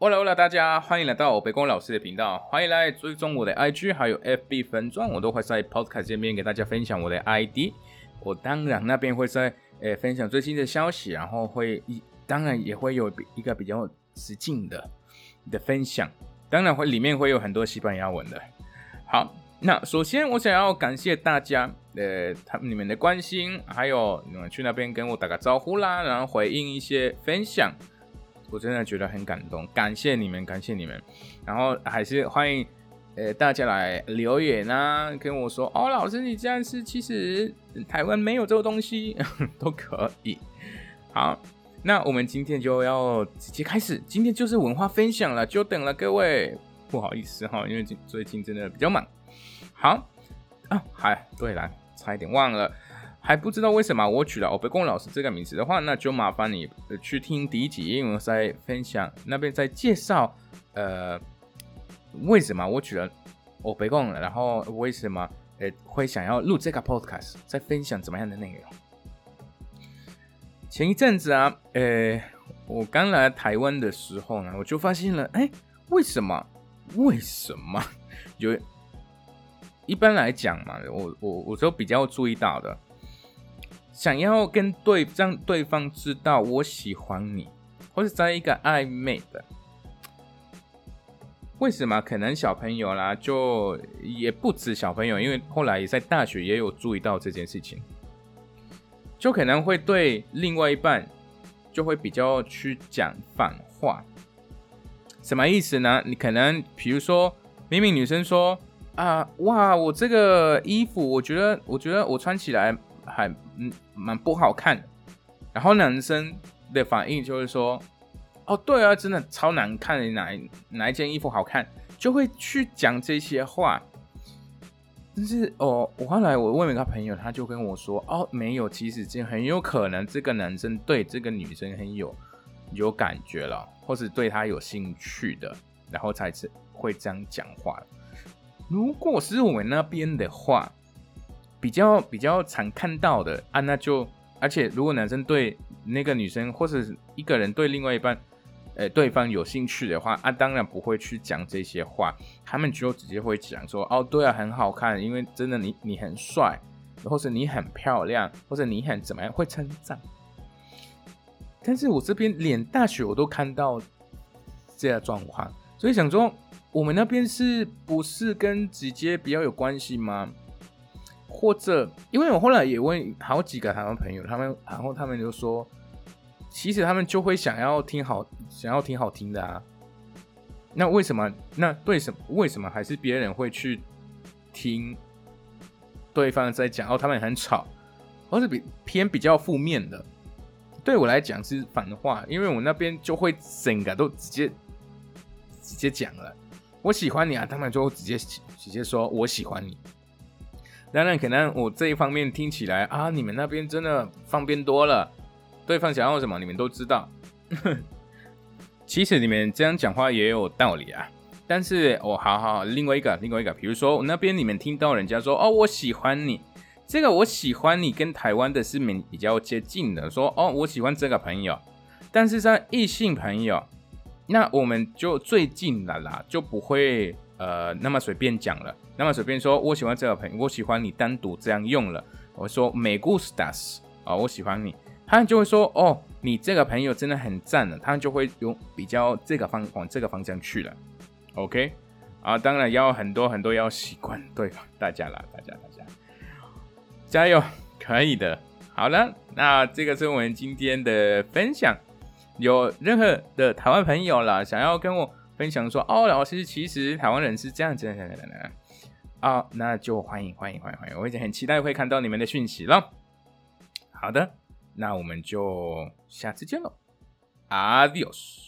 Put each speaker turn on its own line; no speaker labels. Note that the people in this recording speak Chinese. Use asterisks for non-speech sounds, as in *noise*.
Hola，Hola，大家欢迎来到北宫老师的频道，欢迎来追踪我的 IG 还有 FB 粉钻，我都会在 Podcast 这边给大家分享我的 ID。我当然那边会在诶分享最新的消息，然后会一当然也会有一个比较实劲的的分享，当然会里面会有很多西班牙文的。好，那首先我想要感谢大家，呃，他们你们的关心，还有你们去那边跟我打个招呼啦，然后回应一些分享，我真的觉得很感动，感谢你们，感谢你们，然后还是欢迎呃大家来留言啊，跟我说哦，老师你这样是其实台湾没有这个东西 *laughs* 都可以。好，那我们今天就要直接开始，今天就是文化分享了，久等了各位。不好意思哈，因为最最近真的比较忙。好啊，还对了，差一点忘了，还不知道为什么我取了欧贝贡老师这个名字的话，那就麻烦你去听第一集，因为我在分享那边在介绍，呃，为什么我取了欧贝贡，然后为什么呃会想要录这个 podcast，在分享怎么样的内容。前一阵子啊，呃，我刚来台湾的时候呢，我就发现了，哎，为什么？为什么？有一般来讲嘛，我我我都比较注意到的，想要跟对让对方知道我喜欢你，或者在一个暧昧的，为什么？可能小朋友啦，就也不止小朋友，因为后来也在大学也有注意到这件事情，就可能会对另外一半就会比较去讲反话。什么意思呢？你可能比如说，明明女生说啊，哇，我这个衣服，我觉得，我觉得我穿起来还嗯蛮不好看。然后男生的反应就是说，哦，对啊，真的超难看的，哪哪一件衣服好看，就会去讲这些话。但是哦，我后来我问了一个朋友，他就跟我说，哦，没有，其实这很有可能这个男生对这个女生很有有感觉了。或是对他有兴趣的，然后才是会这样讲话。如果是我们那边的话，比较比较常看到的啊，那就而且如果男生对那个女生或者一个人对另外一半，呃，对方有兴趣的话啊，当然不会去讲这些话，他们就直接会讲说，哦，对啊，很好看，因为真的你你很帅，或者你很漂亮，或者你很怎么样，会称赞。但是我这边连大学我都看到这样状况，所以想说我们那边是不是跟直接比较有关系吗？或者因为我后来也问好几个台湾朋友，他们然后他们就说，其实他们就会想要听好，想要听好听的啊。那为什么？那对什么？为什么还是别人会去听对方在讲？哦，他们很吵，或是比偏比较负面的。对我来讲是反话，因为我那边就会整个都直接直接讲了，我喜欢你啊，他们就直接直接说我喜欢你。当然，可能我这一方面听起来啊，你们那边真的方便多了，对方想要什么你们都知道。*laughs* 其实你们这样讲话也有道理啊，但是我好好另外一个另外一个，比如说那边你们听到人家说哦我喜欢你。这个我喜欢你跟台湾的市民比较接近的，说哦我喜欢这个朋友，但是在异性朋友，那我们就最近的啦，就不会呃那么随便讲了，那么随便说我喜欢这个朋友，我喜欢你单独这样用了，我说美 gustas 啊，我喜欢你，他就会说哦你这个朋友真的很赞了，他就会用比较这个方往这个方向去了，OK 啊，当然要很多很多要习惯对方大家啦，大家大家。加油，可以的。好了，那这个是我们今天的分享。有任何的台湾朋友啦，想要跟我分享说，哦，老师，其实台湾人是这样子的，啊，那就欢迎欢迎欢迎欢迎，我已经很期待会看到你们的讯息了。好的，那我们就下次见喽，Adios。